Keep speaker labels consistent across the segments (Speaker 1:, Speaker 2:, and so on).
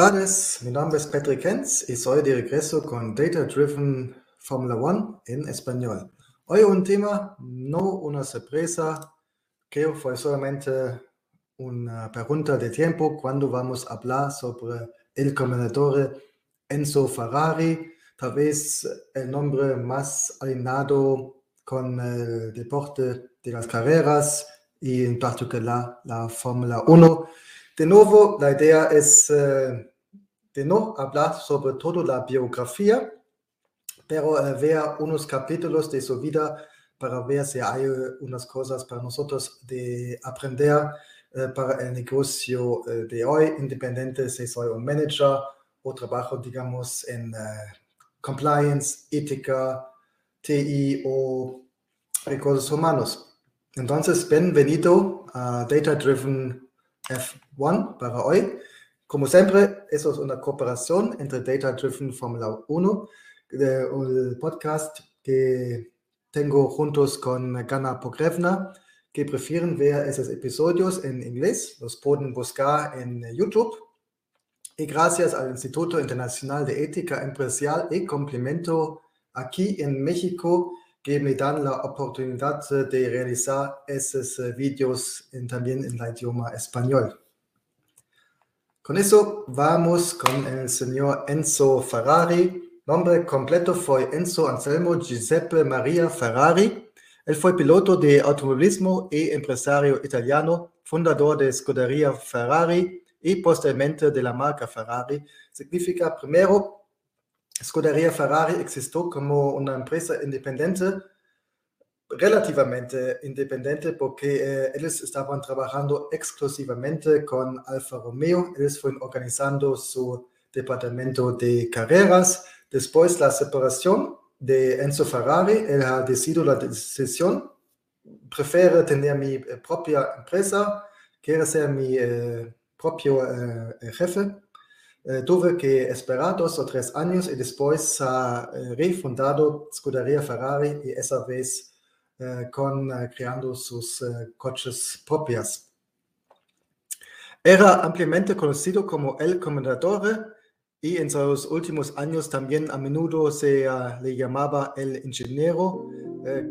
Speaker 1: Tardes. Mi nombre es Patrick Hens y soy de regreso con Data Driven Formula One en español. Hoy un tema, no una sorpresa, que fue solamente una pregunta de tiempo cuando vamos a hablar sobre el comendador Enzo Ferrari, tal vez el nombre más alineado con el deporte de las carreras y en particular la Fórmula 1. De nuevo, la idea es eh, de no hablar sobre toda la biografía, pero eh, unos capítulos de su vida para ver si hay unas cosas para nosotros de aprender eh, para el negocio de hoy, independiente si soy un manager o trabajo, digamos, en compliance, ética, TI o recursos humanos. Entonces, bienvenido a Data Driven F1 para hoy. Como siempre, eso es una cooperación entre Data Driven Formula 1, el podcast que tengo juntos con Gana Pogrevna, que prefieren ver esos episodios en inglés. Los pueden buscar en YouTube. Y gracias al Instituto Internacional de Ética Empresarial y Complemento aquí en México, que me dan la oportunidad de realizar esos eh, vídeos también en el idioma español. Con eso vamos con el señor Enzo Ferrari. Nombre completo fue Enzo Anselmo Giuseppe Maria Ferrari. Él fue piloto de automovilismo y empresario italiano, fundador de Scuderia Ferrari y posteriormente de la marca Ferrari. Significa primero Scuderia Ferrari existió como una empresa independiente, relativamente independiente, porque eh, ellos estaban trabajando exclusivamente con Alfa Romeo, ellos fueron organizando su departamento de carreras. Después la separación de Enzo Ferrari, él ha decidido la decisión, prefiere tener mi eh, propia empresa, quiere ser mi eh, propio jefe. Eh, tuve que esperar dos o tres años y después ha eh, refundado Scuderia Ferrari y esa vez eh, con creando sus coches propias. Era ampliamente conocido como el comendador y en sus últimos años también a menudo se le llamaba el ingeniero.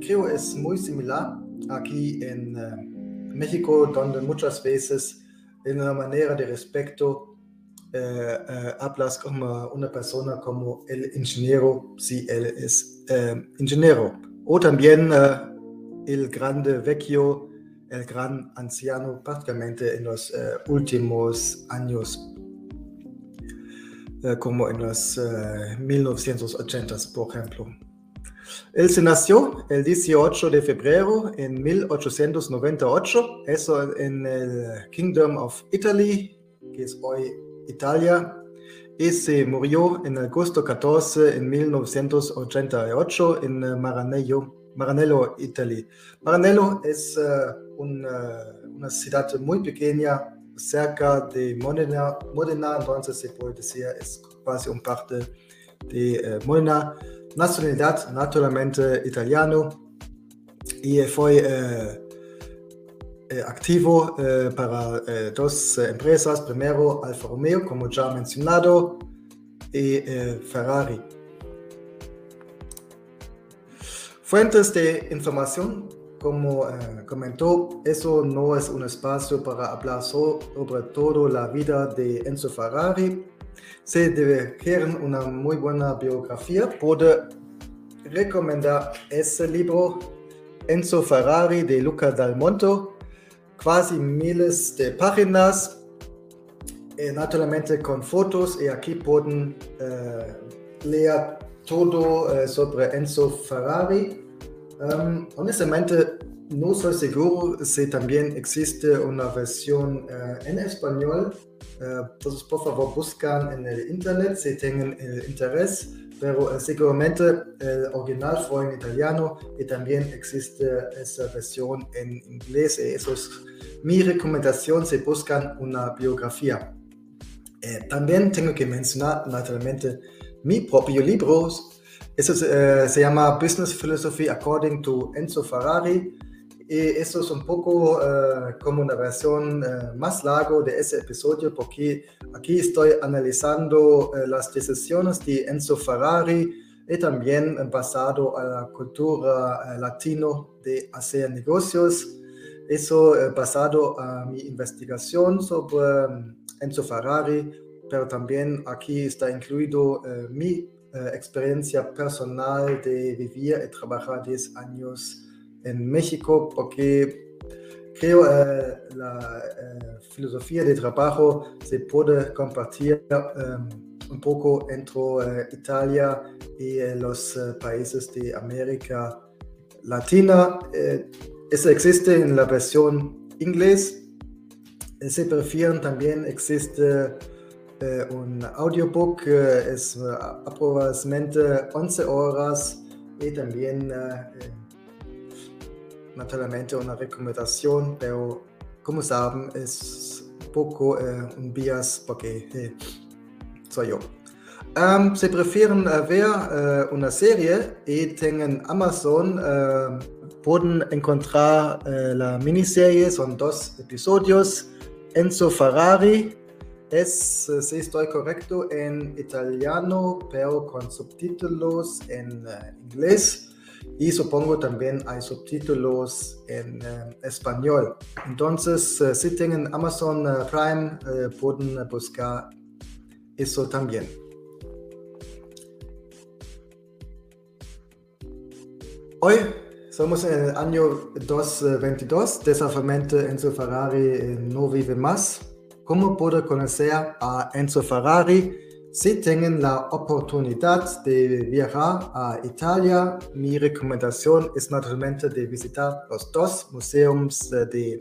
Speaker 1: creo es muy similar aquí en México, donde muchas veces en una manera de respeto eh, eh, hablas como una persona como el ingeniero, si él es eh, ingeniero. O también el grande vecchio, el gran anciano, prácticamente en los últimos años, como en los 1980s, por ejemplo. Él se nació el 18 de febrero en 1898, eso en el Kingdom of Italy, que es hoy Italia y se murió en agosto 14 en 1988 en eh, Maranello, Maranello, Italia. Maranello es uh, una, una, ciudad muy pequeña cerca de Modena, Modena, entonces se puede decir es casi un parte de uh, Modena. Nacionalidad naturalmente italiano y fue eh, activo eh, para eh, dos empresas, primero Alfa Romeo, como ya mencionado, y Ferrari. Fuentes de información, como comentó, eso no es un espacio para hablar sobre todo la vida de Enzo Ferrari. Se querer una muy buena biografía. Puede recomendar ese libro, Enzo Ferrari de Luca Dal Monto, quasi miles de páginas, eh, naturalmente con fotos, y aquí pueden eh, leer todo eh, sobre Enzo Ferrari. Um, honestamente, no soy seguro si también existe una versión en español. entonces, por favor, buscan en el internet si tienen interés pero eh, seguramente el original fue en italiano y también existe esa versión en inglés. Y eso es mi recomendación si buscan una biografía. Eh, también tengo que mencionar naturalmente mi propio libro. Eso eh, se llama Business Philosophy According to Enzo Ferrari. y eso es un poco uh, como una versión uh, más larga de ese episodio porque aquí estoy analizando uh, las decisiones de Enzo Ferrari y también basado a la cultura latino de hacer negocios. Eso basado a mi investigación sobre um, Enzo Ferrari, pero también aquí está incluido mi experiencia personal de vivir y trabajar 10 años en México porque creo eh, la eh, filosofía de trabajo se puede compartir um, un poco entre Italia y los países de América Latina. eso existe en la versión inglés. Si prefieren, también existe un audiobook, es aproximadamente 11 horas y también naturalmente una recomendación, pero como saben es poco eh, un bias porque eh, soy yo. Um, si prefieren ver una serie y tienen Amazon, pueden encontrar la miniserie, son dos episodios. Enzo Ferrari es, si estoy correcto, en italiano, pero con subtítulos en inglés y supongo también hay subtítulos en eh, español. Entonces, eh, si tienen Amazon Prime, pueden buscar eso también. Hoy somos en el año 2022, desafortunadamente Enzo Ferrari no vive más. ¿Cómo puedo conocer a Enzo Ferrari? Si tienen la oportunidad de viajar a Italia, mi recomendación es naturalmente de visitar los dos museos de,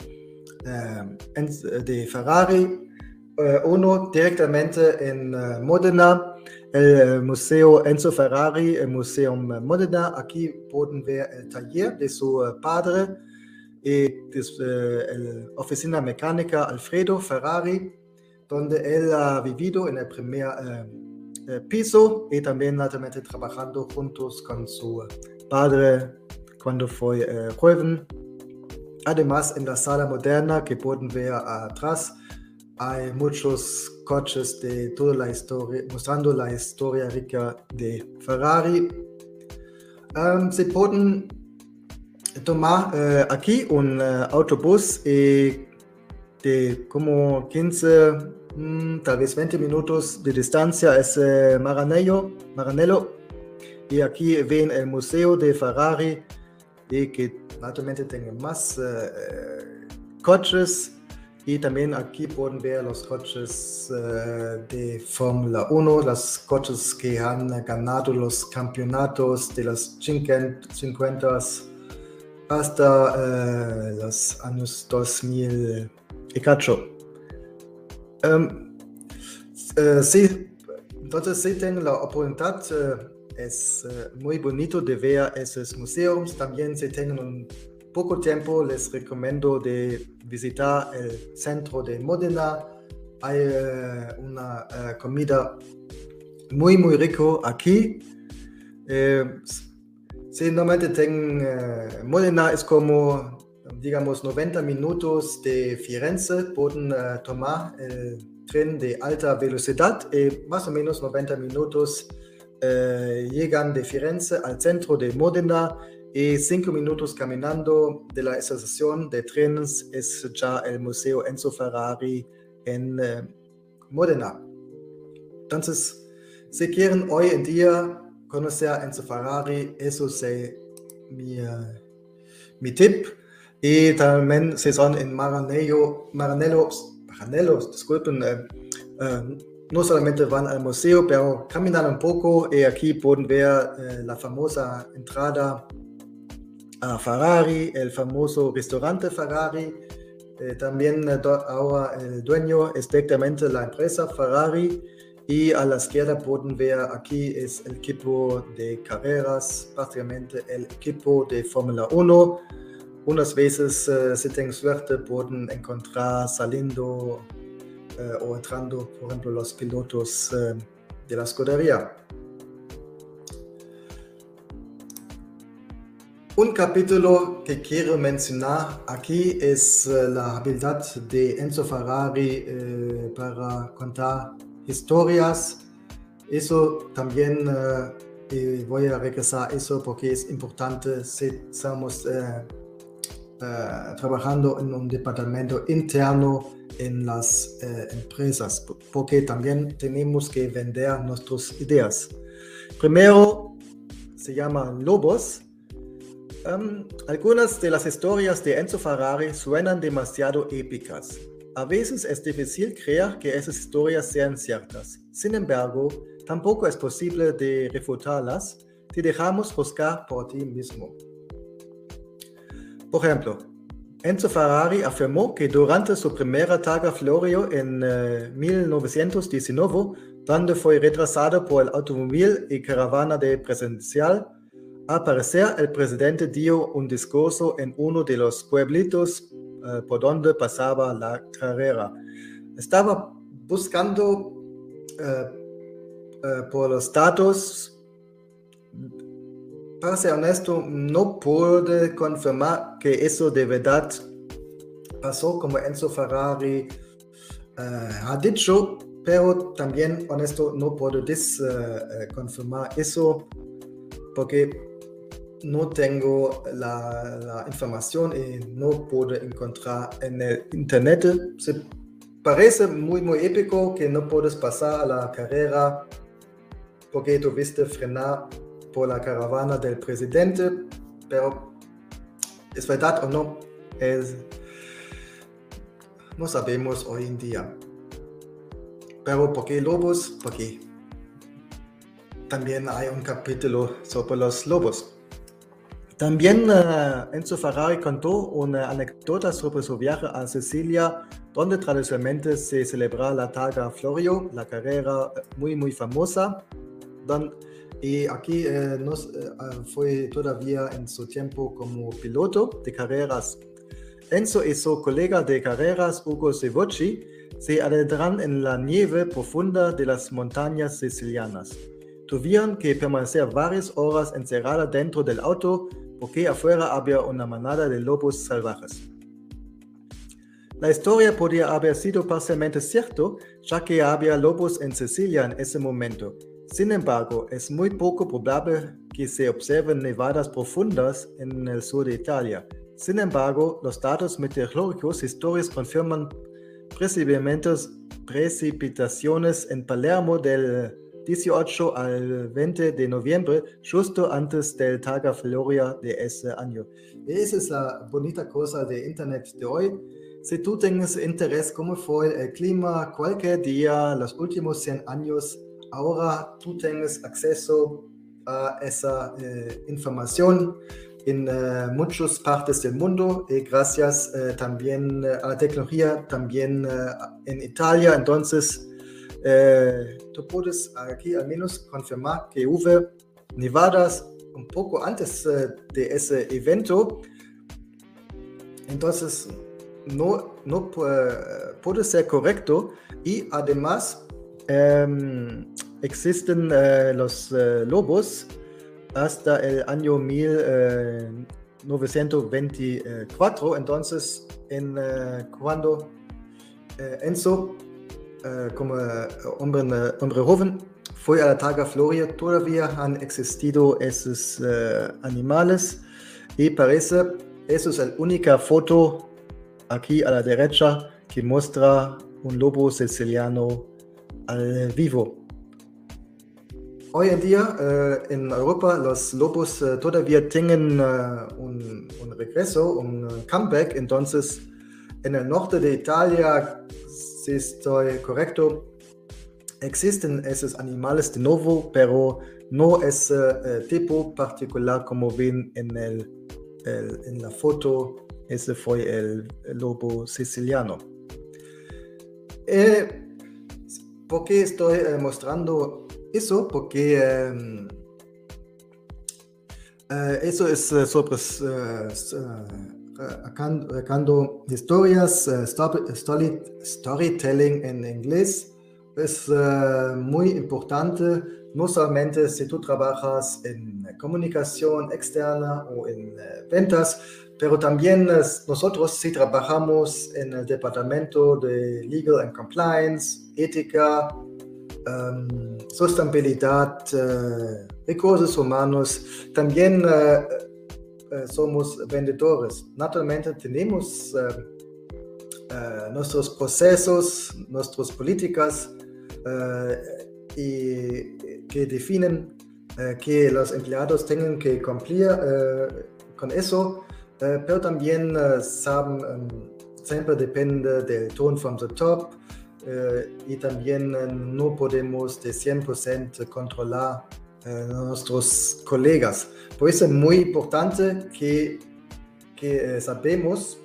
Speaker 1: eh, de Ferrari. Eh, uno directamente en uh, Modena, el Museo Enzo Ferrari, el Museo Modena. Aquí pueden ver el taller de su padre y de la oficina mecánica Alfredo Ferrari donde él ha vivido en el primer eh, eh, piso y también naturalmente trabajando juntos con su padre cuando fue eh, joven. Además, en la sala moderna que pueden ver atrás, hay muchos coches de toda la historia, mostrando la historia rica de Ferrari. Um, se pueden tomar uh, aquí un uh, autobús y de como 15 Mm, tal vez 20 minutos de distancia es eh, Maranello, Maranello. Y aquí ven el Museo de Ferrari, y que naturalmente tiene más eh, eh, coches. Y también aquí pueden ver los coches de Fórmula 1, los coches que han ganado los campeonatos de los 50 hasta los años 2008. Um, uh, sí, entonces sí tengo la oportunidad, uh, es uh, muy bonito de ver esos museos. También si tienen un poco tiempo, les recomiendo de visitar el centro de Modena. Hay una comida muy, muy rico aquí. Sí, normalmente tengo, Modena es como digamos, 90 minutos de Firenze pueden uh, tomar el tren de alta velocidad y más o menos 90 minutos uh, llegan de Firenze al centro de Modena y 5 minutos caminando de la estación de trenes es ya el Museo Enzo Ferrari en uh, Modena. Entonces, si quieren hoy en día conocer a Enzo Ferrari, eso es mi, mi tip. Y también se son en Maranello, Maranello, Maranello disculpen, eh, eh, no solamente van al museo, pero caminan un poco y aquí pueden ver eh, la famosa entrada a Ferrari, el famoso restaurante Ferrari. también ahora el dueño es directamente la empresa Ferrari y a la izquierda pueden ver aquí es el equipo de carreras, prácticamente el equipo de Fórmula 1 unas veces, uh, si tienen suerte, pueden encontrar saliendo uh, o entrando, por ejemplo, los pilotos uh, de la escudería. Un capítulo que quiero mencionar aquí es eh, la habilidad de Enzo Ferrari eh, para contar historias. Eso también eh, voy a regresar a eso porque es importante si estamos trabajando en un departamento interno en las empresas, porque también tenemos que vender nuestras ideas. Primero se llama Lobos Um, algunas de las historias de Enzo Ferrari suenan demasiado épicas. A veces es difícil creer que esas historias sean ciertas. Sin embargo, tampoco es posible de refutarlas si dejamos buscar por ti mismo. Por ejemplo, Enzo Ferrari afirmó que durante su primera Targa Florio en 1919, eh, donde fue retrasado por el automóvil y caravana de presencial, al parecer, el presidente dio un discurso en uno de los pueblitos eh, por donde pasaba la carrera. Estaba buscando eh, eh, por los datos. Para ser honesto, no pude confirmar que eso de verdad pasó como Enzo Ferrari ha dicho, pero también, honesto, no puedo confirmar eso porque no tengo la, información y no puedo encontrar en el internet. Se parece muy, muy épico que no puedes pasar a la carrera porque tuviste frenar por la caravana del presidente, pero ¿es verdad o no? Es, no sabemos hoy en día. Pero ¿por qué lobos? Porque también hay un capítulo sobre los lobos. También uh, Enzo Ferrari contó una anécdota sobre su viaje a Sicilia, donde tradicionalmente se celebra la Targa Florio, la carrera muy, muy famosa. Don, y aquí eh, nos, eh, fue todavía en su tiempo como piloto de carreras. Enzo y su colega de carreras, Ugo Sevocci, se adentraron en la nieve profunda de las montañas sicilianas. Tuvieron que permanecer varias horas encerrada dentro del auto porque afuera había una manada de lobos salvajes. La historia podría haber sido parcialmente cierto, ya que había lobos en Sicilia en ese momento. Sin embargo, es muy poco probable que se observen nevadas profundas en el sur de Italia. Sin embargo, los datos meteorológicos históricos confirman precipitaciones en Palermo del 18 al 20 de noviembre, justo antes del Targa Floria de ese año. Esa es la bonita cosa de Internet de hoy. Si tú tienes interés cómo fue el clima cualquier día, los últimos 100 años, ahora tú tienes acceso a esa eh, información en uh, muchas partes del mundo y gracias uh, también uh, a la tecnología, también en Italia. Entonces, eh, tú puedes aquí al menos confirmar que hubo nevadas un poco antes eh, de ese evento. Entonces, no, no puede ser correcto y además em, existen eh, los lobos hasta el año 1924. Entonces, en, cuando Enzo eh, como eh, hombre, hombre joven, fue a la Targa Floria, todavía han existido esos animales y parece, eso es la única foto aquí a la derecha que muestra un lobo siciliano al vivo. Hoy en día en Europa los lobos todavía tienen un, un, regreso, un comeback, entonces en el norte de Italia estoy correcto, existen esos animales de nuevo, pero no ese eh, tipo particular como ven en, el, en la foto. Ese fue el, lobo siciliano. Eh, ¿Por qué estoy eh, mostrando eso? Porque em, eso es sobre sacando historias, uh, story, storytelling en inglés. Es uh, muy importante, no solamente si tú trabajas en comunicación externa o en ventas, pero también nosotros sí trabajamos en el departamento de Legal and Compliance, ética, um, sostenibilidad, recursos humanos, también somos vendedores. Naturalmente tenemos nuestros procesos, nuestras políticas y que definen que los empleados tengan que cumplir con eso, pero también saben, siempre depende del tone from the top y también no podemos de 100% controlar nuestros colegas. Por eso es muy importante que, que sabemos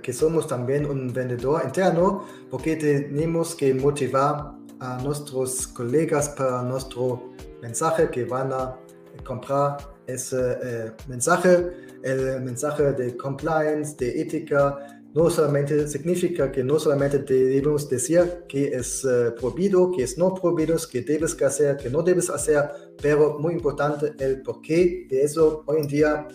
Speaker 1: que somos también un vendedor interno porque tenemos que motivar a nuestros colegas para nuestro mensaje que van a comprar ese eh, mensaje, el mensaje de compliance, de ética, no solamente significa que no solamente debemos decir que es uh, prohibido, que es no prohibido, que debes hacer, que no debes hacer, pero muy importante el porqué de eso. Hoy en día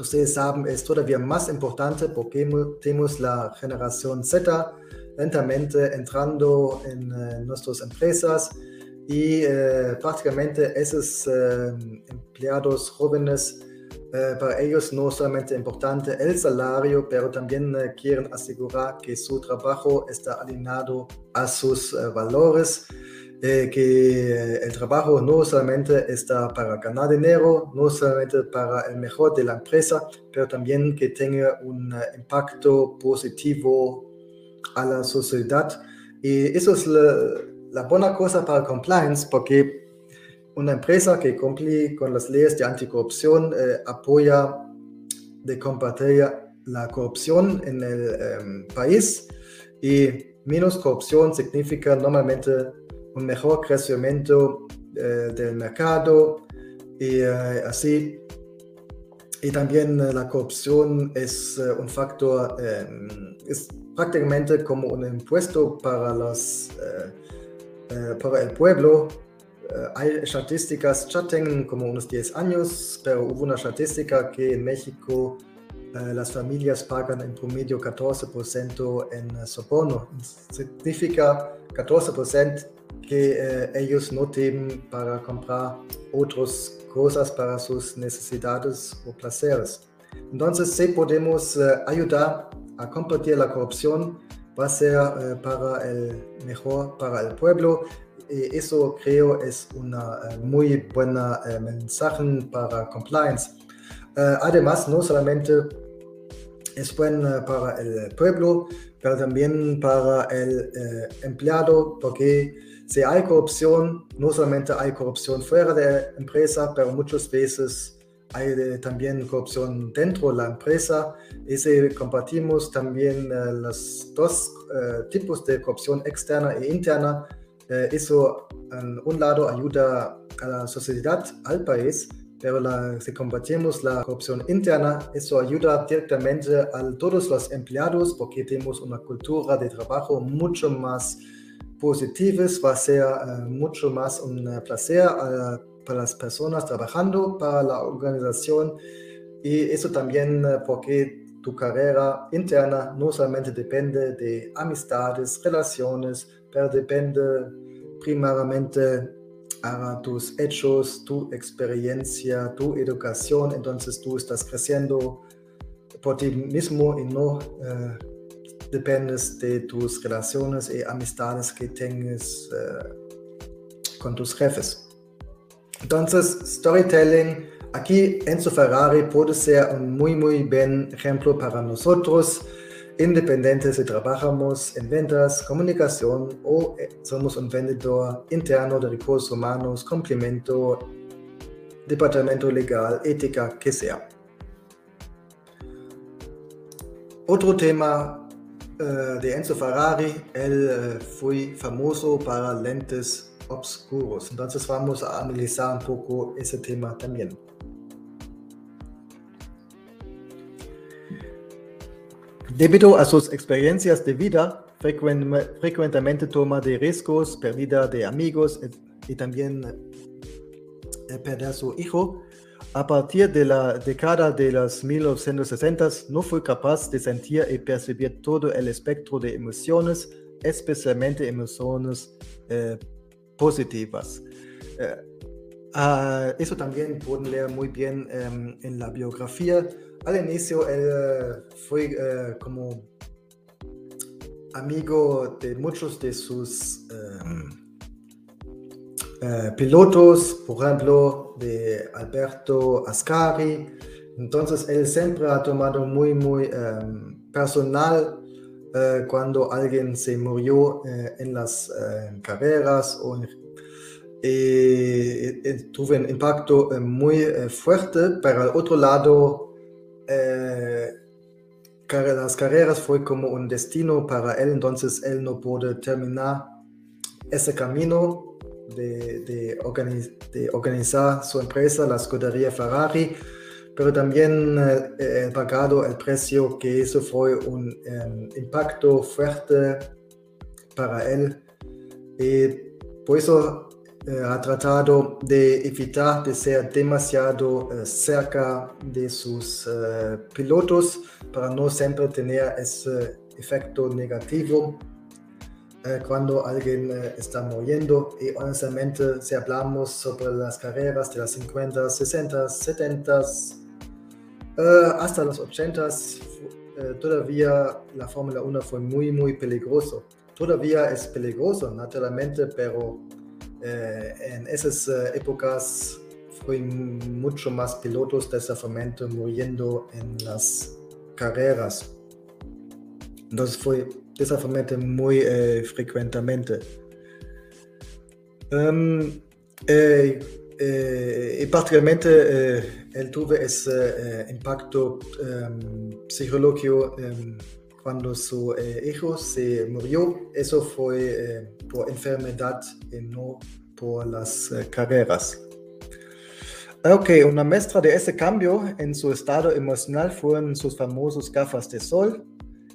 Speaker 1: ustedes saben, es todavía más importante porque tenemos la generación Z lentamente entrando en uh, nuestras empresas y uh, prácticamente esos empleados jóvenes eh, para ellos no solamente importante el salario, pero también eh, quieren asegurar que su trabajo está alineado a sus eh, valores, que el trabajo no solamente está para ganar dinero, no solamente para el mejor de la empresa, pero también que tenga un impacto positivo a la sociedad. Y eso es la, la buena cosa para compliance, porque una empresa que cumple con las leyes de anticorrupción eh, apoya de combatir la corrupción en el em, país. Y menos corrupción significa normalmente un mejor crecimiento eh, del mercado. Y eh, así y también la corrupción es un factor em, es prácticamente como un impuesto para los para el pueblo hay estadísticas, ya tienen como unos 10 años, pero hubo una estadística que en México eh, las familias pagan en promedio 14% en soborno. Significa 14% que eh, ellos no tienen para comprar otras cosas para sus necesidades o placeres. Entonces, si podemos ayudar a combatir la corrupción, va a ser para el mejor para el pueblo eh, eso creo es una eh, muy buena eh, mensaje para compliance. además, no solamente es bueno para el pueblo, pero también para el empleado, porque si hay corrupción, no solamente hay corrupción fuera de la empresa, pero muchas veces hay también corrupción dentro de la empresa y si compartimos también los dos tipos de corrupción externa e interna, eso, en un lado, ayuda a la sociedad, al país, pero la, si combatimos la corrupción interna, eso ayuda directamente a todos los empleados porque tenemos una cultura de trabajo mucho más positiva, va a ser uh, mucho más un placer uh, para las personas trabajando para la organización. Y eso también porque tu carrera interna no solamente depende de amistades, relaciones, pero depende primariamente a tus hechos, tu experiencia, tu educación, entonces tú estás creciendo por ti mismo y no eh, dependes de tus relaciones y amistades que tengas eh, con tus jefes. Entonces, storytelling, aquí Enzo Ferrari puede ser un muy, muy buen ejemplo para nosotros independientes si trabajamos en ventas, comunicación o eh, somos un vendedor interno de recursos humanos, complemento, departamento legal, ética, que sea. Otro tema uh, de Enzo Ferrari, él uh, fue famoso para lentes oscuros. Entonces vamos a analizar un poco ese tema también. Debido a sus experiencias de vida, frecuentemente toma de riesgos, pérdida de amigos y también perder su hijo, a partir de la década de los 1960 no fue capaz de sentir y percibir todo el espectro de emociones, especialmente emociones eh, positivas. Eh, ah, eso también pueden leer muy bien em, en la biografía. Al inicio él eh, fue como amigo de muchos de sus em, eh, pilotos, por ejemplo, de Alberto Ascari. Entonces, él siempre ha tomado muy, muy em, personal eh, cuando alguien se murió eh, en las carreras o tuvo un impacto muy fuerte, pero al otro lado, las carreras fue como un destino para él, entonces él no pudo terminar ese camino de, organizar su empresa, la escudería Ferrari, pero también eh, pagado el precio que eso fue un em, impacto fuerte para él. Y por eso eh, ha tratado de evitar de ser demasiado eh, cerca de sus eh, pilotos para no siempre tener ese efecto negativo cuando alguien está muriendo y honestamente si hablamos sobre las carreras de las 50, 60, 70 hasta los 80 eh, todavía la Fórmula 1 fue muy muy peligroso. Todavía es peligroso naturalmente, pero en esas épocas fue mucho más pilotos desafortunadamente muriendo en las carreras. Entonces fue desafortunadamente muy eh, frecuentemente. Eh, eh, y particularmente él tuvo ese impacto um, psicológico um, cuando su hijo se murió. Eso fue por enfermedad y no por las carreras. Ok, una muestra de ese cambio en su estado emocional fueron sus famosos gafas de sol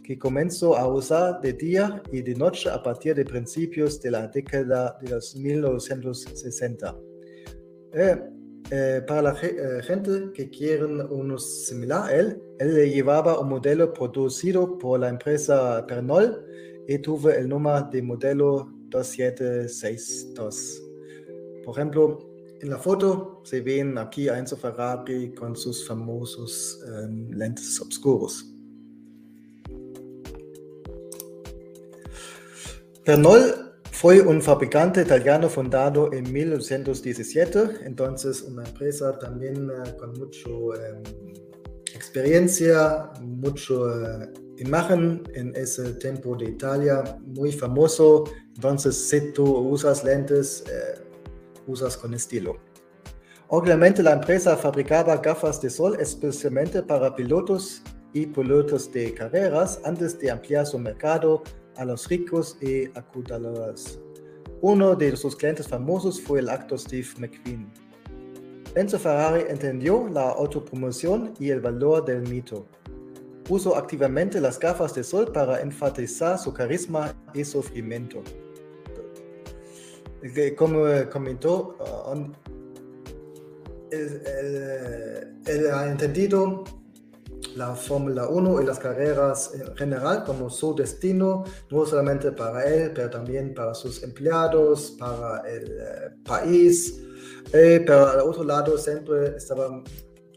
Speaker 1: que comenzó a usar de día y de noche a partir de principios de la década de los 1960. Eh, eh, para la eh, gente que quiere uno similar a él, él le llevaba un modelo producido por la empresa Pernol y tuvo el número de modelo 2762. Por ejemplo, en la foto se ven aquí a Enzo Ferrari con sus famosos lentes oscuros. Pernol fue un fabricante italiano fundado en 1917, entonces una empresa también uh, con mucha um, experiencia, mucha uh, imagen en ese tiempo de Italia, muy famoso. Entonces, si tú usas lentes, uh, usas con estilo. Obviamente la empresa fabricaba gafas de sol especialmente para pilotos y pilotos de carreras antes de ampliar su mercado a los ricos y acudados. Uno de sus clientes famosos fue el actor Steve McQueen. Enzo Ferrari entendió la autopromoción y el valor del mito. Usó activamente las gafas de sol para enfatizar su carisma y sufrimiento. Como comentó, uh, él ha entendido la Fórmula 1 y las carreras en general como su destino, no solamente para él, pero también para sus empleados, para el eh, país. Eh, pero al otro lado siempre estaba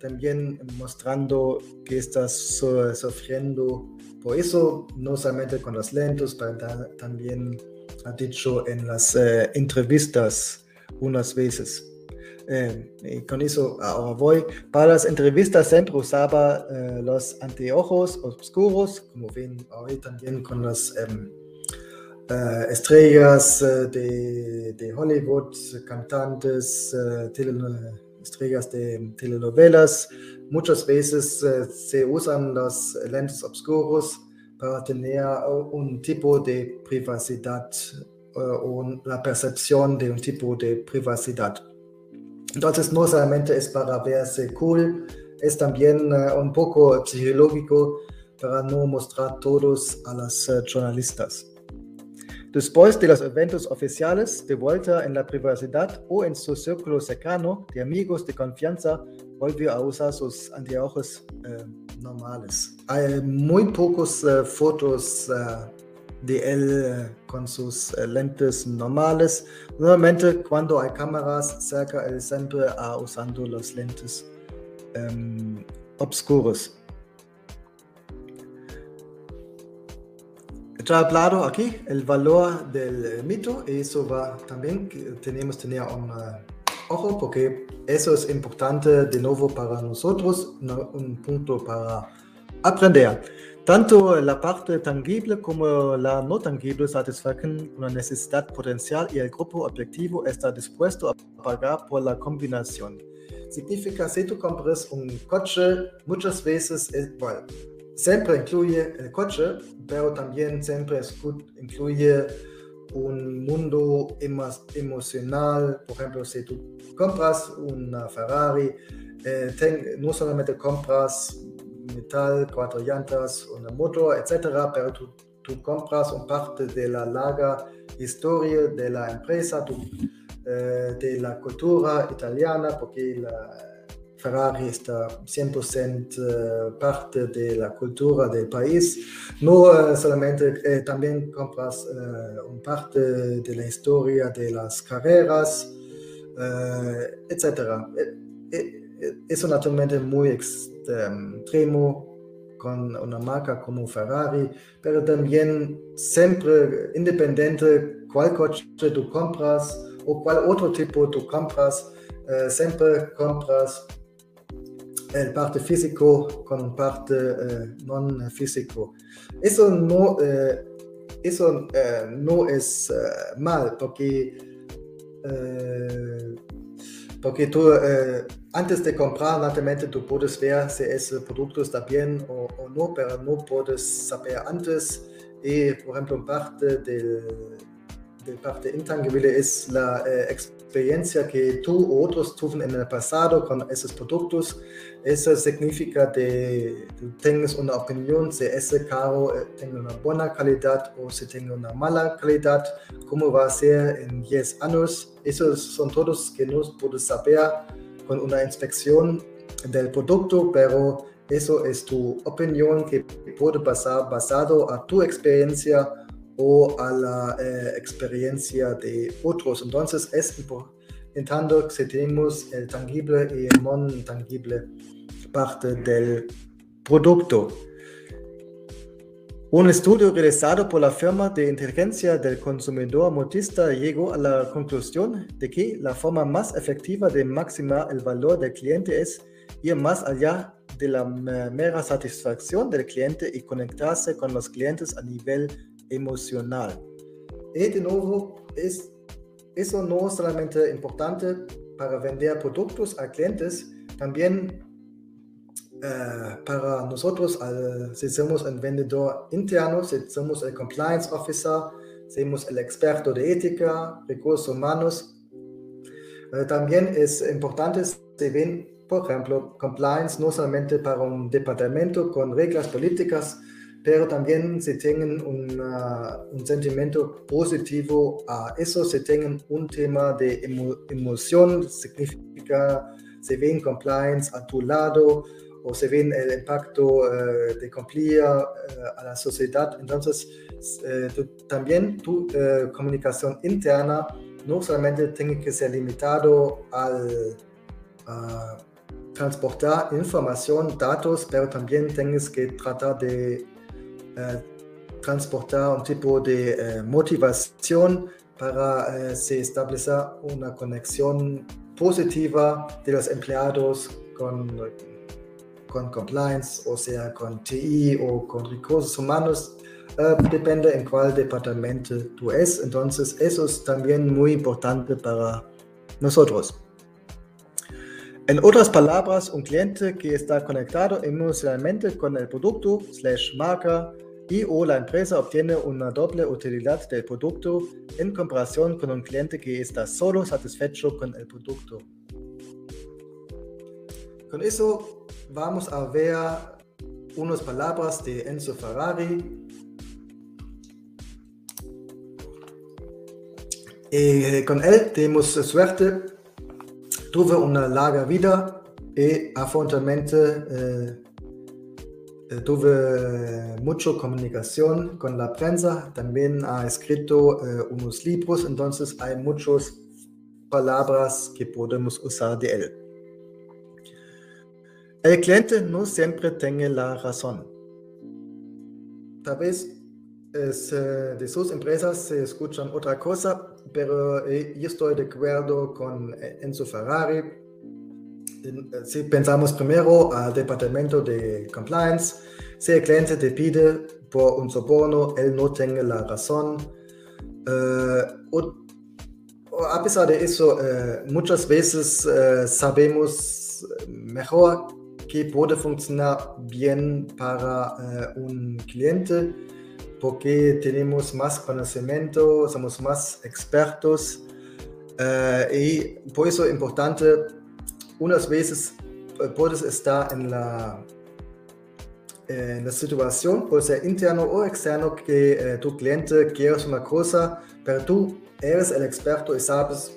Speaker 1: también mostrando que está sufriendo por eso, no solamente con los lentos, pero también ha dicho en las eh, entrevistas unas veces. Eh, con eso ahora voy. Para las entrevistas siempre usaba eh, los anteojos oscuros, como ven hoy también con las em, eh, estrellas de, de, Hollywood, cantantes, estrellas de telenovelas. Muchas veces se usan los lentes oscuros para tener un tipo de privacidad o la percepción de un tipo de privacidad. Entonces no solamente es para verse cool, es también uh, un poco psicológico para no mostrar todos a los uh, jornalistas. Después de los eventos oficiales, de vuelta en la privacidad o en su círculo cercano de amigos de confianza, volvió a usar sus anteojos eh, normales. Hay muy pocas eh, fotos de él con sus lentes normales. Normalmente cuando hay cámaras cerca, él siempre ha usando los lentes um, obscuros. Está hablado aquí el valor del mito y eso va también, tenemos que tener un ojo porque eso es importante de nuevo para nosotros, un punto para aprender. Tanto la parte tangible como la no tangible satisfacen una necesidad potencial y el grupo objetivo está dispuesto a pagar por la combinación. Significa, si tú compras un coche, muchas veces, es, bueno, siempre incluye el coche, pero también siempre incluye un mundo emocional. Por ejemplo, si tú compras una Ferrari, eh, no solamente compras metal, cuatro llantas, una moto, etcétera, pero tú, tú compras un parte de la larga historia de la empresa, eh, de la cultura italiana, porque la, Ferrari está 100% eh, parte de la cultura del país. No eh, solamente, eh, también compras un parte de la historia de las carreras, etc. Es naturalmente muy extremo con una marca como Ferrari, pero también siempre independiente cuál coche tú compras o cuál otro tipo tú compras, siempre compras el parte físico con parte eh, no físico. Eso no, eh, eso, eh, no es mal porque, porque tú antes de comprar naturalmente tú puedes ver si ese producto está bien o, no, pero no puedes saber antes. Por ejemplo parte del de parte intangible es la eh, experiencia que tú o otros tuvieron en el pasado con esos productos. Eso significa que tú tengas una opinión si ese carro eh, tiene una buena calidad o si tiene una mala calidad, cómo va a ser en 10 años. Esos son todos que no puedes saber con una inspección del producto, pero eso es tu opinión que puede pasar basado a tu experiencia o a la eh, experiencia de otros. Entonces es importante que tenemos el tangible y el no tangible parte del producto. Un estudio realizado por la firma de inteligencia del consumidor Motista llegó a la conclusión de que la forma más efectiva de maximizar el valor del cliente es ir más allá de la mera satisfacción del cliente y conectarse con los clientes a nivel emocional. Y de nuevo, es, eso no es solamente importante para vender productos a clientes, también eh, para nosotros, si somos un vendedor interno, si somos el compliance officer, si somos el experto de ética, recursos humanos, eh, también es importante si ven, por ejemplo, compliance no solamente para un departamento con reglas políticas, pero también si tienen un sentimiento positivo a eso, si tienen un tema de emoción, significa se ven compliance a tu lado o se ven el impacto eh, de cumplir eh, a la sociedad. Entonces, eh, también tu comunicación interna no solamente tiene que ser limitado al transportar información, datos, pero también tienes que tratar de transportar un tipo de eh, motivación para eh, se establecer una conexión positiva de los empleados con, con compliance, o sea, con TI o con recursos humanos. depende en cuál departamento tú es. Entonces, eso es también muy importante para nosotros. En otras palabras, un cliente que está conectado emocionalmente con el producto, slash marca, y o la empresa obtiene una doble utilidad del producto en comparación con un cliente que está solo satisfecho con el producto. Con eso vamos a ver unas palabras de Enzo Ferrari. Y con él tenemos suerte. Tuve una larga vida y afortunadamente eh, eh, tuve mucha comunicación con la prensa. También ha escrito eh, unos libros, entonces hay muchas palabras que podemos usar de él. El cliente no siempre tiene la razón. Tal vez es, eh, de sus empresas se escuchan otra cosa, pero eh, yo estoy de acuerdo con eh, Enzo Ferrari. Si pensamos primero al departamento de compliance, si el cliente te pide por un soborno, él no tiene la razón. a pesar de eso, muchas veces sabemos mejor que puede funcionar bien para un cliente porque tenemos más conocimiento, somos más expertos y por eso es importante, unas veces eh, puedes estar en la, en la situación, puede ser interno o externo, que eh, tu cliente quiere una cosa, pero tú eres el experto y sabes,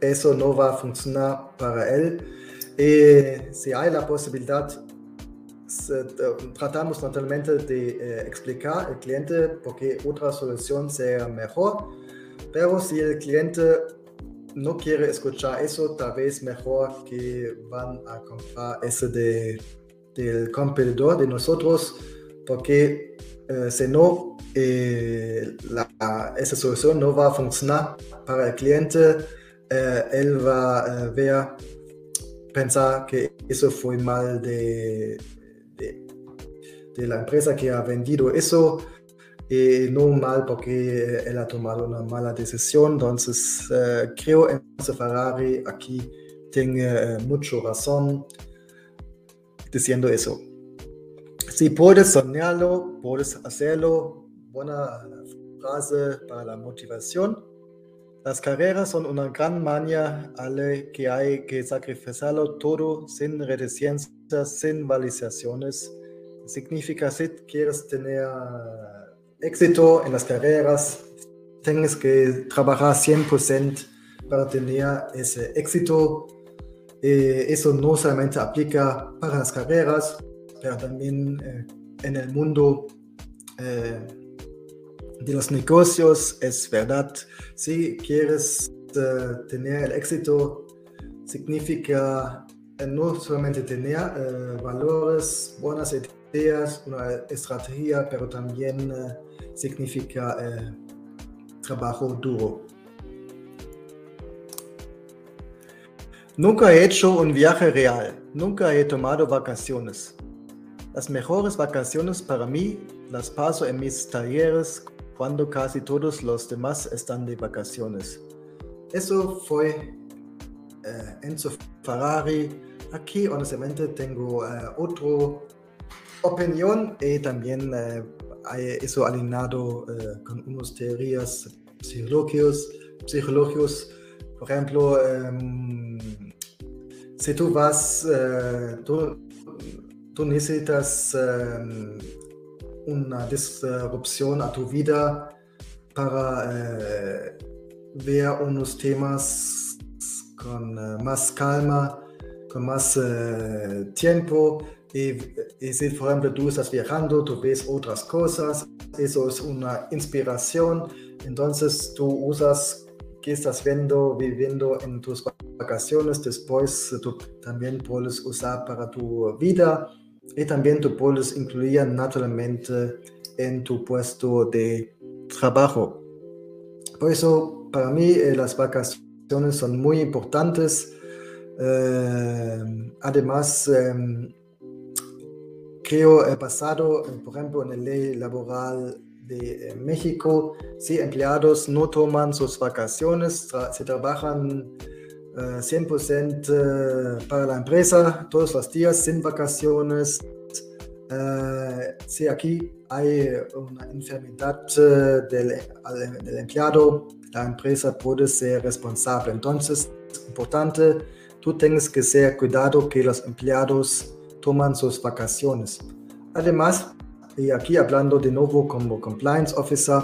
Speaker 1: eso no va a funcionar para él. Y si hay la posibilidad tratamos naturalmente de eh, explicar al cliente por qué otra solución sea mejor, pero si el cliente no quiere escuchar eso, tal vez mejor que van a comprar ese de, del competidor de nosotros, porque eh, si no, eh, esa solución no va a funcionar para el cliente, él va a ver, pensar que eso fue mal de, de la empresa que ha vendido eso y no mal porque él ha tomado una mala decisión. Entonces, eh, creo en Ferrari aquí tiene eh, mucha razón diciendo eso. Si puedes soñarlo, puedes hacerlo. Buena frase para la motivación. Las carreras son una gran manía a la que hay que sacrificarlo todo sin reticencias, sin validaciones significa si quieres tener éxito en las carreras, tienes que trabajar 100% para tener ese éxito. Eh, eso no solamente aplica para las carreras, pero también eh, en el mundo eh, de los negocios es verdad. Si quieres tener el éxito, significa no solamente tener valores, buenas ideas, una estrategia, pero también significa eh, trabajo duro. Nunca he hecho un viaje real, nunca he tomado vacaciones. Las mejores vacaciones para mí las paso en mis talleres cuando casi todos los demás están de vacaciones. Eso fue eh, Enzo Ferrari. Aquí honestamente tengo otro opinión y también eh, eso alineado eh, con unas teorías psicológicas, psicológicos. Por ejemplo, em, si tú vas, eh, tú, tú, necesitas em, una disrupción a tu vida para ver unos temas con más calma, con más tiempo por ejemplo, tú estás viajando, tú ves otras cosas, eso es una inspiración. Entonces, tú usas qué estás viendo, viviendo en tus vacaciones. Después, tú también puedes usar para tu vida y también tú puedes incluir naturalmente en tu puesto de trabajo. Por eso, para mí, eh, las vacaciones son muy importantes. Eh, además, em, creo el pasado, por ejemplo, en la ley laboral de eh, México, si empleados no toman sus vacaciones, se trabajan 100% eh, eh, para la empresa todos los días sin vacaciones. si aquí hay una enfermedad del, del, empleado, la empresa puede ser responsable. Entonces, importante, tú tienes que ser cuidado que los empleados toman sus vacaciones. Además, y aquí hablando de nuevo como compliance officer,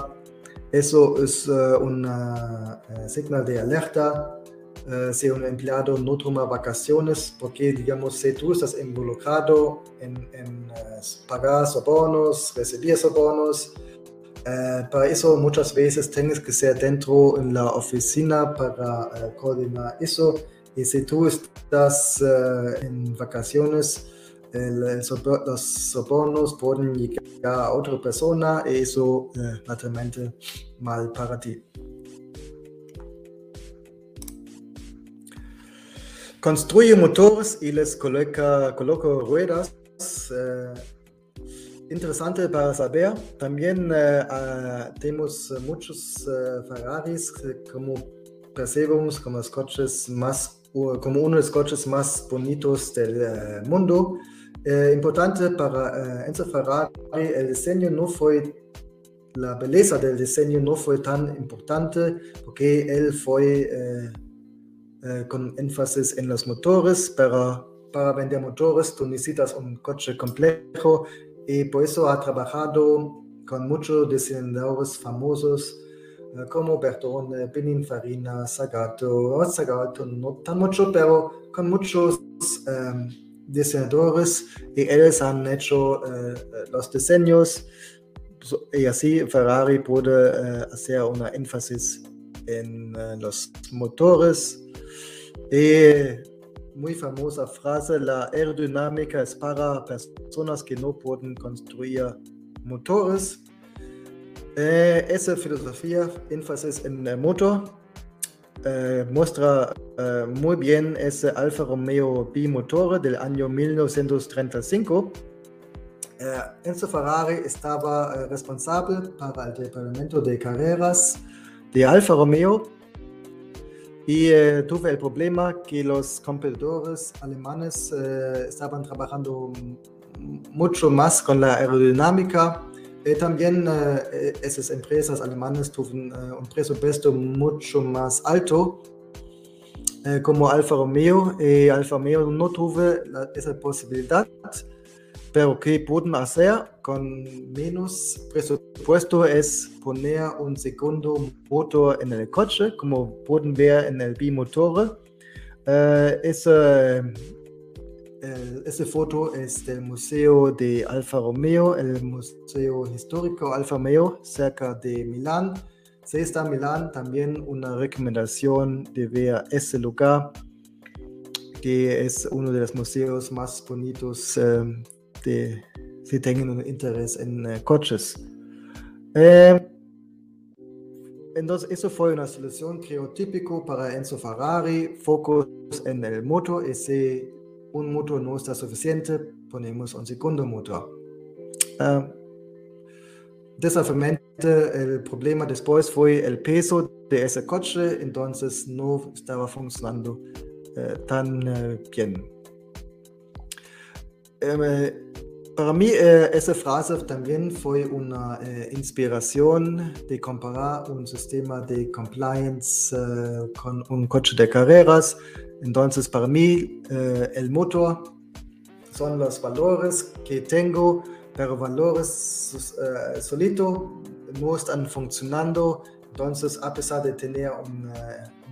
Speaker 1: Eso es uh, un uh, señal de alerta uh, si un empleado no toma vacaciones, porque, digamos, si tú estás involucrado en, en pagar sobornos, recibir sobornos, para eso muchas veces tienes que ser dentro en la oficina para coordinar eso. Y si tú estás en vacaciones, el, el, los sobornos pueden llegar a otra persona y eso eh, naturalmente mal para ti. Construye motores y les coloca, ruedas. Eh, interesante para saber. También eh, tenemos muchos eh, Ferraris como percibimos como los coches más como uno de los coches más bonitos del eh, mundo. Eh, importante para eh, Enzo Ferrari, el diseño no fue, la belleza del diseño no fue tan importante porque él fue eh, eh, con énfasis en los motores, pero para vender motores tú necesitas un coche complejo y por eso ha trabajado con muchos diseñadores famosos eh, como Bertone, Pininfarina, Sagato, Sagato no tan mucho, pero con muchos eh, diseñadores y ellos han hecho eh, los diseños y así Ferrari puede eh, hacer una énfasis en eh, los motores. Y muy famosa frase, la aerodinámica es para personas que no pueden construir motores. Esa filosofía, énfasis en el motor, eh, muestra eh, muy bien ese Alfa Romeo bimotor del año 1935. Eh, Enzo Ferrari estaba eh, responsable para el departamento de carreras de Alfa Romeo y eh, tuve el problema que los competidores alemanes estaban trabajando mucho más con la aerodinámica eh, también eh, esas empresas alemanas tuvieron eh, un presupuesto mucho más alto, eh, como Alfa Romeo. Y Alfa Romeo no tuve la, esa posibilidad, pero que pueden hacer con menos presupuesto es poner un segundo motor en el coche, como pueden ver en el bimotor. ese el, esa foto es del Museo de Alfa Romeo, el Museo Histórico Alfa Romeo, cerca de Milán. Si está en Milán, también una recomendación de ver ese lugar, que es uno de los museos más bonitos eh, de, si tienen un interés en eh, coches. Eh, entonces, eso fue una solución, creo, típico para Enzo Ferrari, focus en el motor y se un motor no está suficiente, ponemos un segundo motor. Uh, el problema después fue el peso de ese coche, entonces no estaba funcionando uh, tan uh, bien. Um, para mí esa frase también fue una inspiración de comparar un sistema de compliance con un coche de carreras entonces, para mí, eh, el motor son los valores que tengo, pero valores eh, solito no están funcionando. Entonces, a pesar de tener un,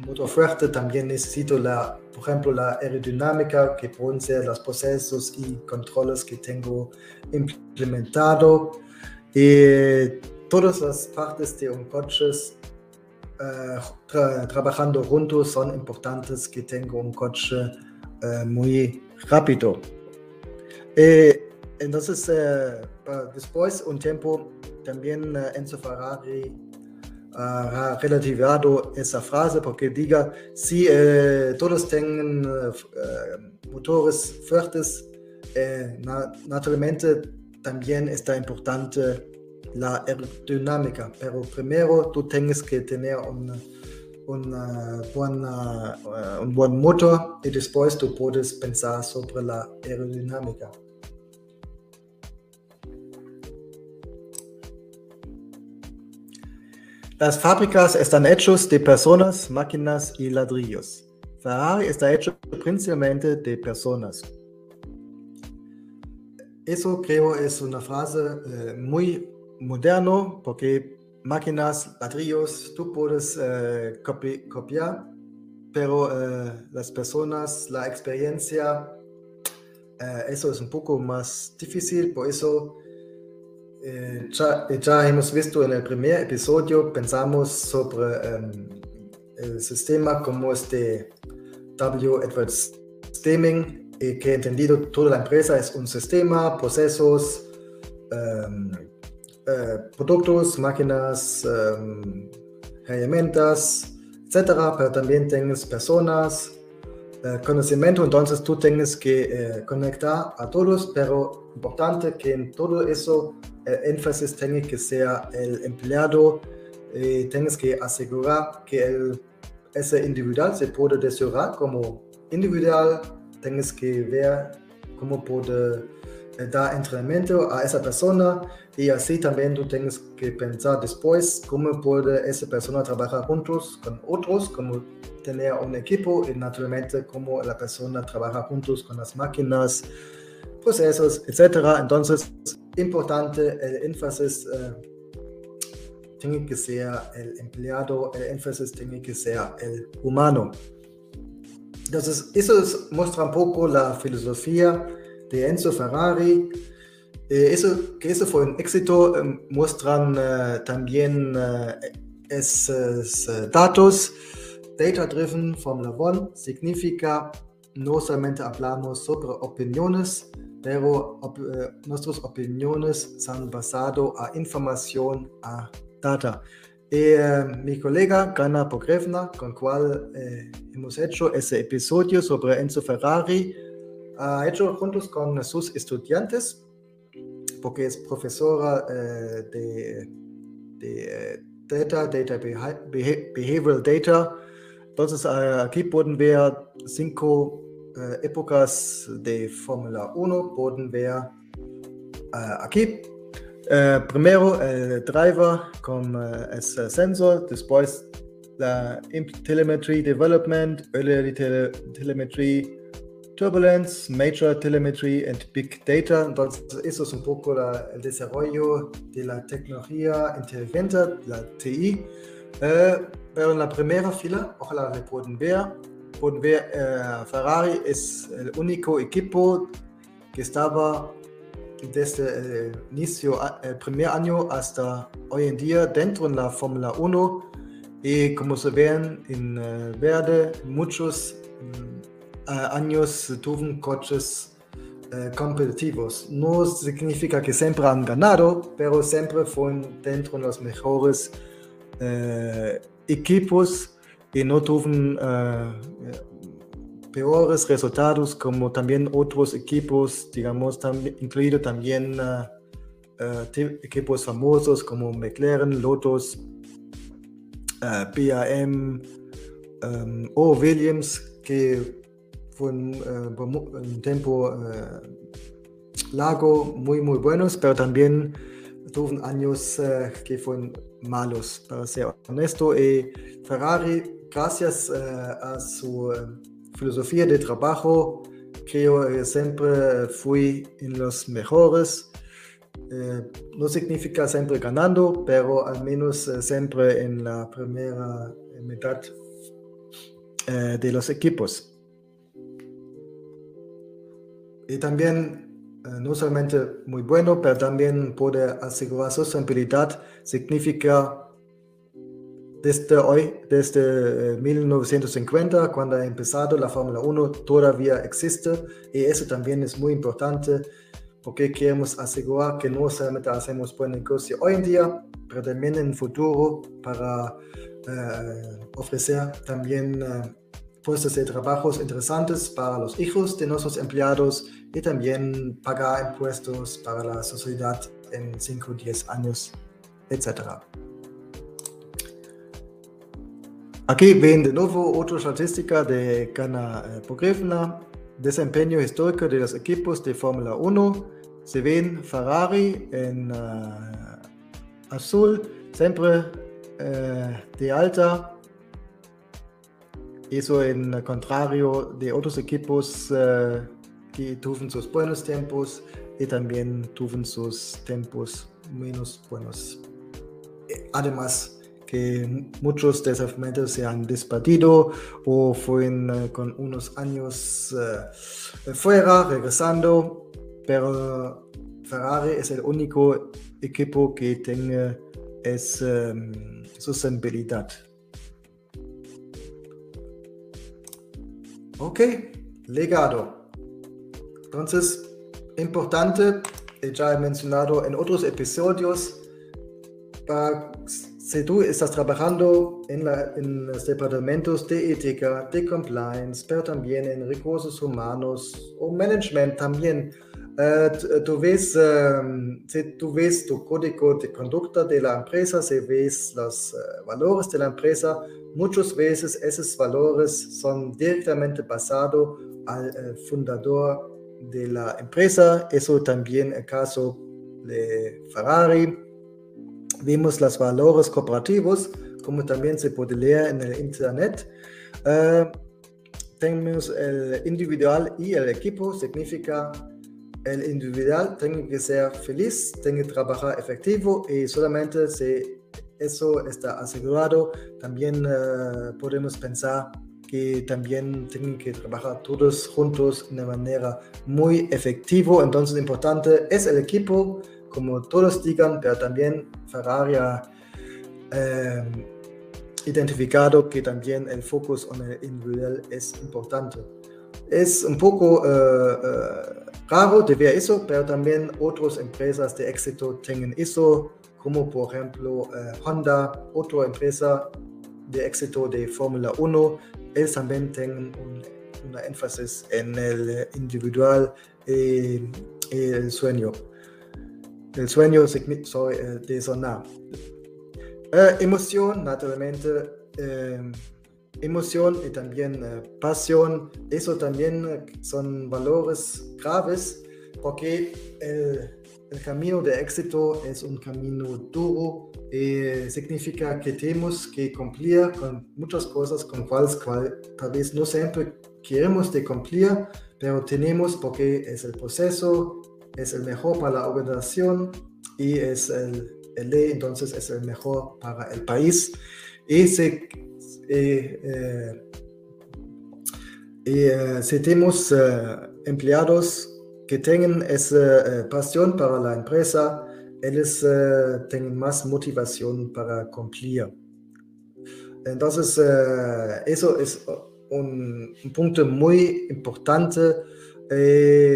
Speaker 1: motor fuerte, también necesito, la, por ejemplo, la aerodinámica, que pueden ser los procesos y controles que tengo implementado. Y todas las partes de un coche eh, tra trabajando juntos son importantes que tenga un coche eh, muy rápido. Eh, entonces, después, un tiempo, también Enzo Ferrari ha relativado esa frase porque diga, si todos tienen motores fuertes, naturalmente también está importante la aerodinámica, pero primero tú tienes que tener uh, un buen motor y después tú puedes pensar sobre la aerodinámica. Las fábricas están hechas de personas, máquinas y ladrillos. Ferrari está hecho principalmente de personas. Eso creo es una frase eh, muy moderno porque máquinas, ladrillos, tú puedes eh, copi copiar, pero eh, las personas, la experiencia, eso es un poco más difícil, por eso ya, ya, hemos visto en el primer episodio, pensamos sobre em, el sistema como este W Edwards Stemming, que he entendido toda la empresa es un sistema, procesos, um, uh, productos, máquinas, um, herramientas, etcétera, pero también tienes personas, uh, conocimiento, entonces tú tienes que conectar a todos, pero importante que en todo eso el énfasis tenga que sea el empleado y tienes que asegurar que el, ese individual se puede desarrollar como individual, tienes que ver cómo puede eh, dar entrenamiento a esa persona y así también tú tienes que pensar después cómo puede esa persona trabajar juntos con otros, cómo tener un equipo y naturalmente cómo la persona trabaja juntos con las máquinas, procesos, etc. Entonces, importante el énfasis eh, tiene que ser el empleado, el énfasis tiene que ser el humano. Entonces, eso muestra un poco la filosofía de Enzo Ferrari. Eh, eso, que eso fue un éxito, eh, muestran eh, también esos datos. Data Driven Formula One significa no solamente hablamos sobre opiniones, pero nuestras opiniones son basadas a información, a data. Y mi colega Gana Pogrevna, con cual hemos hecho ese episodio sobre Enzo Ferrari, ha hecho juntos con sus estudiantes, porque es profesora eh, de, de, Data, Data Behavioral Data. Entonces aquí pueden ver cinco eh, épocas de Fórmula 1, pueden ver aquí. primero el driver con el sensor, después la telemetry development, early telemetry Turbulence, Major Telemetry and Big Data. Entonces, eso es un poco la, el desarrollo de la tecnología inteligente, la TI. Pero en la primera fila, ojalá le pueden ver, eh, Ferrari es el único equipo que estaba desde el inicio, primer año hasta hoy en día dentro de la Fórmula 1 y como se ven en uh, verde, muchos um, años tuvieron coches eh, competitivos. No significa que siempre han ganado, pero siempre fueron dentro de los mejores eh, equipos y no tuvieron peores resultados como también otros equipos, digamos, también, incluido también equipos famosos como McLaren, Lotus, BAM o Williams, que fue un, uh, tiempo largo, muy, muy buenos, pero también tuvo años que fueron malos, para ser honesto. Y Ferrari, gracias a su filosofía de trabajo, creo que siempre fui en los mejores. no significa siempre ganando, pero al menos siempre en la primera mitad de los equipos. Y también, eh, no solamente muy bueno, pero también puede asegurar sostenibilidad. Significa desde hoy, desde 1950, eh, cuando ha empezado la Fórmula 1, todavía existe. Y eso también es muy importante porque queremos asegurar que no solamente hacemos buen negocio hoy en día, pero también en el futuro para eh, ofrecer también puestos de trabajos interesantes para los hijos de nuestros empleados y también pagar impuestos para la sociedad en 5 o 10 años, etc. Aquí ven de nuevo otra estadística de Gana eh, Pogrevna, desempeño histórico de los equipos de Fórmula 1. Se ven Ferrari en uh, azul, siempre uh, de alta. Eso en contrario de otros equipos uh, que tuvieron sus buenos tiempos y también tuvieron sus tiempos menos buenos. además que muchos desafortunadamente se han despedido o fueron uh, con unos años uh, fuera, regresando, pero Ferrari es el único equipo que tiene esa um, sostenibilidad. Ok, legado. Entonces, importante, ya he mencionado en otros episodios, para, si tú estás trabajando en, la, en, los departamentos de ética, de compliance, pero también en recursos humanos o management también, uh, tú, ves, um, si tú ves tu código de conducta de la empresa, si ves los uh, valores de la empresa, muchas veces esos valores son directamente basados al uh, fundador de la empresa. Eso también el caso de Ferrari. Vimos los valores cooperativos, como también se puede leer en el Internet. Uh, tenemos el individual y el equipo, significa el individual tiene que ser feliz, tiene que trabajar efectivo y solamente si eso está asegurado, también uh, podemos pensar que también tienen que trabajar todos juntos de manera muy efectiva. Entonces, importante es el equipo, como todos digan, pero también Ferrari ha eh, identificado que también el focus en el individual es importante. Es un poco uh, uh, raro de ver eso, pero también otras empresas de éxito tienen eso, como por ejemplo uh, Honda, otra empresa de éxito de Fórmula 1, ellos también tienen un, una énfasis en el individual y el sueño. El sueño soy de sonar. Eh, emoción, naturalmente, eh, emoción y también eh, pasión, eso también son valores graves porque el, camino de éxito es un camino duro y significa que tenemos que cumplir con muchas cosas con cuales cual, tal vez no siempre queremos de cumplir, pero tenemos porque es el proceso, es el mejor para la organización y es el, ley, entonces es el mejor para el país. Y si, eh, eh, eh, si tenemos empleados que tengan esa pasión para la empresa, ellos tienen más motivación para cumplir. Entonces, eso es un, un, punto muy importante.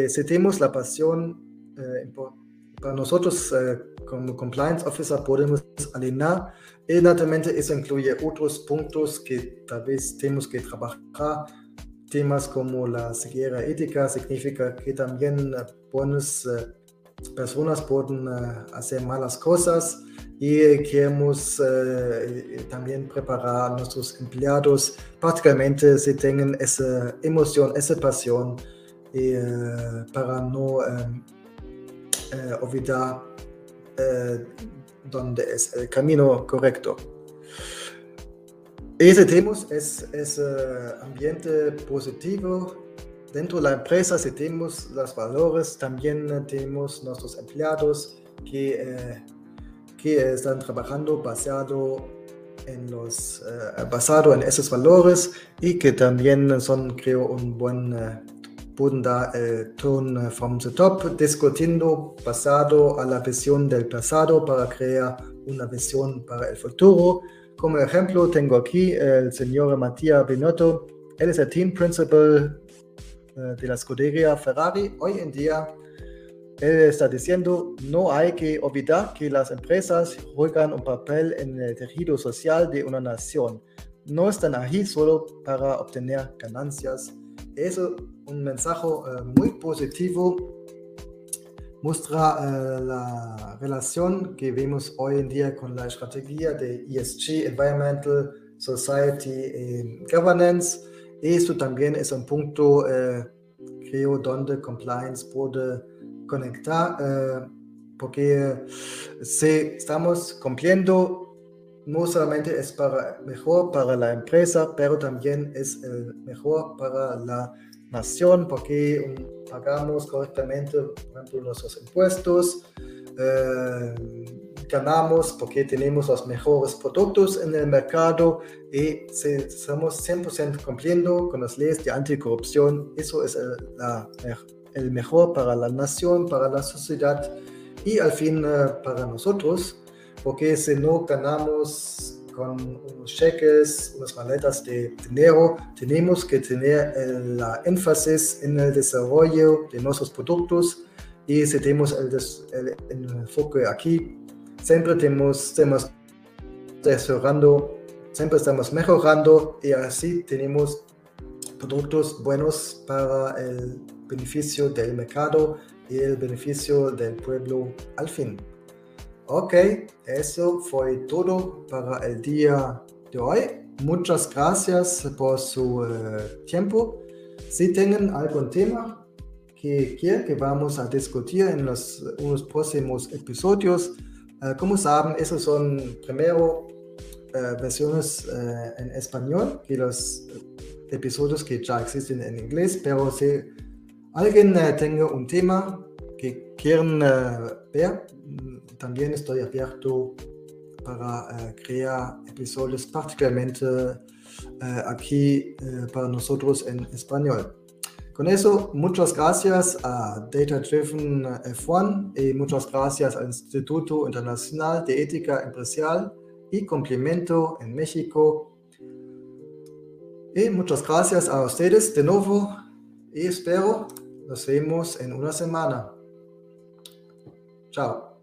Speaker 1: si tenemos la pasión, nosotros como compliance officer podemos alinear y naturalmente eso incluye otros puntos que tal vez tenemos que trabajar. Temas como la seguridad ética significa que también eh, buenas eh, personas pueden eh, hacer malas cosas y queremos también preparar a nuestros empleados prácticamente si tengan esa emoción, esa pasión para no olvidar donde es el camino correcto. Ese tenemos es ese ambiente positivo dentro de la empresa, si tenemos los valores, también tenemos nuestros empleados que, eh, que están trabajando basado en los eh, basado en esos valores y que también son creo un buen eh, dar el tono from the top discutiendo basado a la visión del pasado para crear una visión para el futuro como ejemplo, tengo aquí el señor Matías Binotto. Él es el team principal eh, de la escudería Ferrari. Hoy en día, él está diciendo, no hay que olvidar que las empresas juegan un papel en el tejido social de una nación. No están aquí solo para obtener ganancias. Es un mensaje uh, muy positivo muestra uh, la relación que vemos hoy en día con la estrategia de ESG, Environmental, Society y Governance. Esto también es un punto, uh, creo, donde compliance puede conectar, porque si estamos cumpliendo, no solamente es para mejor para la empresa, pero también es mejor para la nación, porque pagamos correctamente, por ejemplo, nuestros impuestos, eh, ganamos porque tenemos los mejores productos en el mercado y si estamos 100% cumpliendo con las leyes de anticorrupción. Eso es el, el mejor para la nación, para la sociedad y al fin eh, para nosotros, porque si no ganamos con unos cheques, unas maletas de dinero, tenemos que tener el énfasis en el desarrollo de nuestros productos y si tenemos el, el enfoque aquí, siempre tenemos, estamos mejorando, siempre estamos mejorando y así tenemos productos buenos para el beneficio del mercado y el beneficio del pueblo al fin. Ok, eso fue todo para el día de hoy. Muchas gracias por su uh, tiempo. Si tienen algún tema que quieren que vamos a discutir en los unos próximos episodios, uh, como saben, esos son primero uh, versiones en español que los episodios que ya existen en inglés, pero si alguien tenga un tema que quieren ver, también estoy abierto para eh, crear episodios particularmente eh, aquí eh, para nosotros en español. Con eso, muchas gracias a Data Driven F1 y muchas gracias al Instituto Internacional de Ética Empresarial y Complemento en México. Y muchas gracias a ustedes de nuevo y espero nos vemos en una semana. Chao.